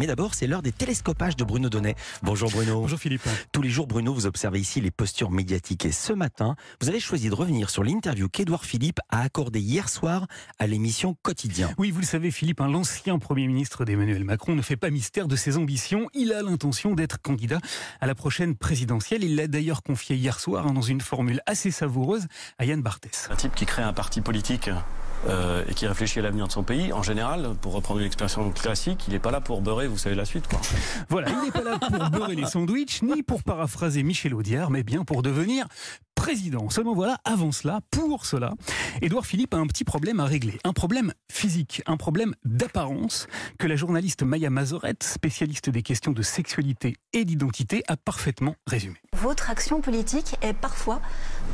Mais d'abord, c'est l'heure des télescopages de Bruno Donnet. Bonjour Bruno. Bonjour Philippe. Tous les jours, Bruno, vous observez ici les postures médiatiques. Et ce matin, vous avez choisi de revenir sur l'interview qu'Édouard Philippe a accordée hier soir à l'émission Quotidien. Oui, vous le savez, Philippe, hein, l'ancien Premier ministre d'Emmanuel Macron ne fait pas mystère de ses ambitions. Il a l'intention d'être candidat à la prochaine présidentielle. Il l'a d'ailleurs confié hier soir hein, dans une formule assez savoureuse à Yann Barthès. Un type qui crée un parti politique euh, et qui réfléchit à l'avenir de son pays, en général, pour reprendre une expression classique, il n'est pas là pour beurrer, vous savez la suite. Quoi. Voilà, il n'est pas là pour beurrer les sandwichs, ni pour paraphraser Michel Audiard, mais bien pour devenir président. Seulement voilà, avant cela, pour cela, Édouard Philippe a un petit problème à régler. Un problème physique, un problème d'apparence que la journaliste Maya Mazorette, spécialiste des questions de sexualité et d'identité, a parfaitement résumé. Votre action politique est parfois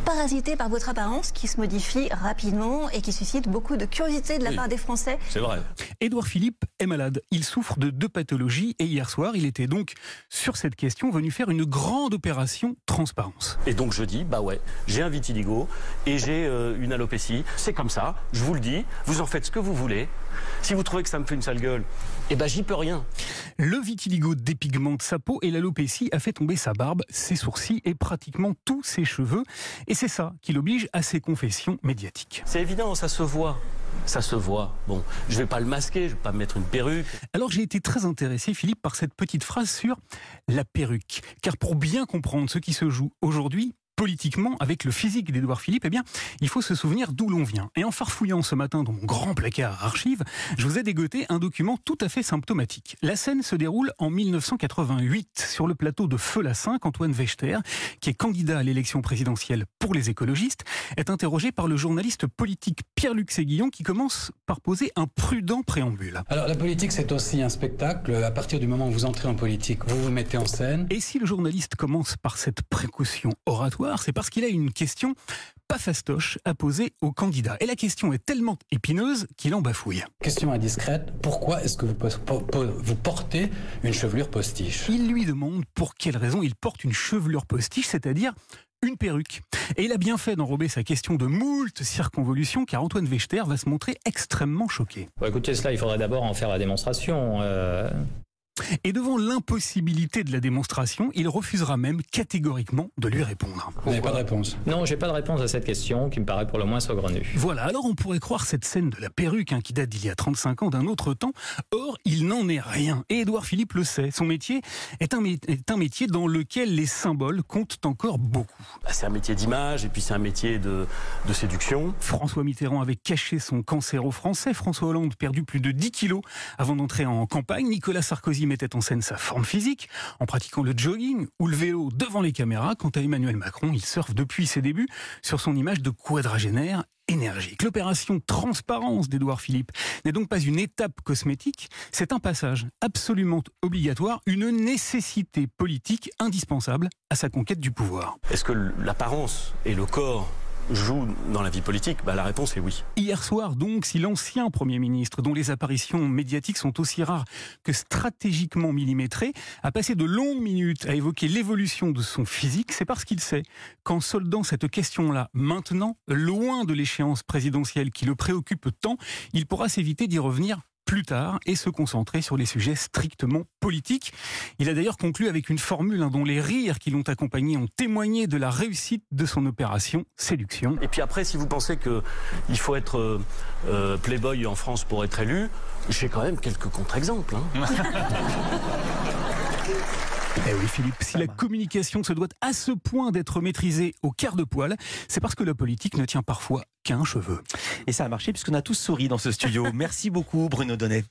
parasitée par votre apparence qui se modifie rapidement et qui suscite beaucoup de curiosité de la Oui. part des Français. C'est vrai. Édouard Philippe est malade. Il souffre de deux pathologies et hier soir, il était donc sur cette question venu faire une grande opération transparence. Et donc je dis, bah ouais, j'ai un vitiligo et j'ai euh, une alopécie. C'est comme ça, je vous le dis, vous en faites ce que vous voulez. Si vous trouvez que ça me fait une sale gueule, eh ben j'y peux rien. Le vitiligo dépigmente sa peau et l'alopécie a fait tomber sa barbe, ses sourcils et pratiquement tous ses cheveux. Et c'est ça qui l'oblige à ses confessions médiatiques. C'est évident, ça se voit. Ça se voit. Bon, je vais pas le masquer, je vais pas me mettre une perruque. Alors j'ai été très intéressé, Philippe, par cette petite phrase sur la perruque. Car pour bien comprendre ce qui se joue aujourd'hui, politiquement, avec le physique d'Édouard Philippe, eh bien, il faut se souvenir d'où l'on vient. Et en farfouillant ce matin dans mon grand placard à archives, je vous ai dégoté un document tout à fait symptomatique. La scène se déroule en 1988 sur le plateau de Feu la 5. Antoine Wechter, qui est candidat à l'élection présidentielle pour les écologistes, est interrogé par le journaliste politique Pierre-Luc Séguillon qui commence par poser un prudent préambule. Alors la politique c'est aussi un spectacle. À partir du moment où vous entrez en politique, vous vous mettez en scène. Et si le journaliste commence par cette précaution oratoire, c'est parce qu'il a une question pas fastoche à poser au candidat. Et la question est tellement épineuse qu'il en bafouille. Question indiscrète, pourquoi est-ce que vous, po- po- po- vous portez une chevelure postiche? Il lui demande pour quelle raison il porte une chevelure postiche, c'est-à-dire une perruque. Et il a bien fait d'enrober sa question de moult circonvolutions, car Antoine Wechter va se montrer extrêmement choqué. Bon, écoutez, cela, il faudrait d'abord en faire la démonstration. euh, Et devant l'impossibilité de la démonstration, il refusera même catégoriquement de lui répondre. Vous n'avez pas de réponse. Non, j'ai pas de réponse à cette question qui me paraît pour le moins saugrenue. Voilà, alors on pourrait croire cette scène de la perruque hein, qui date d'il y a 35 ans d'un autre temps. Or, il n'en est rien. Et Édouard Philippe le sait. Son métier est un, mé- est un métier dans lequel les symboles comptent encore beaucoup. Bah, c'est un métier d'image et puis c'est un métier de, de séduction. François Mitterrand avait caché son cancer aux Français. François Hollande perdu plus de 10 kilos avant d'entrer en campagne. Nicolas Sarkozy mettait en scène sa forme physique en pratiquant le jogging ou le vélo devant les caméras. Quant à Emmanuel Macron, il surfe depuis ses débuts sur son image de quadragénaire énergique. L'opération transparence d'Édouard Philippe n'est donc pas une étape cosmétique, c'est un passage absolument obligatoire, une nécessité politique indispensable à sa conquête du pouvoir. Est-ce que l'apparence et le corps jouent dans la vie politique bah, La réponse est oui. Hier soir, donc, si l'ancien Premier ministre, dont les apparitions médiatiques sont aussi rares que stratégiquement millimétrées, a passé de longues minutes à évoquer l'évolution de son physique, c'est parce qu'il sait qu'en soldant cette question-là maintenant, loin de l'échéance présidentielle qui le préoccupe tant, il pourra s'éviter d'y revenir plus tard et se concentrer sur les sujets strictement politiques. Il a d'ailleurs conclu avec une formule hein, dont les rires qui l'ont accompagné ont témoigné de la réussite de son opération séduction. Et puis après, si vous pensez qu'il faut être euh, euh, playboy en France pour être élu, j'ai quand même quelques contre-exemples. hein. Eh oui, Philippe, si la communication se doit à ce point d'être maîtrisée au quart de poil, c'est parce que la politique ne tient parfois qu'à un cheveu. Et ça a marché puisqu'on a tous souri dans ce studio. Merci beaucoup Bruno Donnet.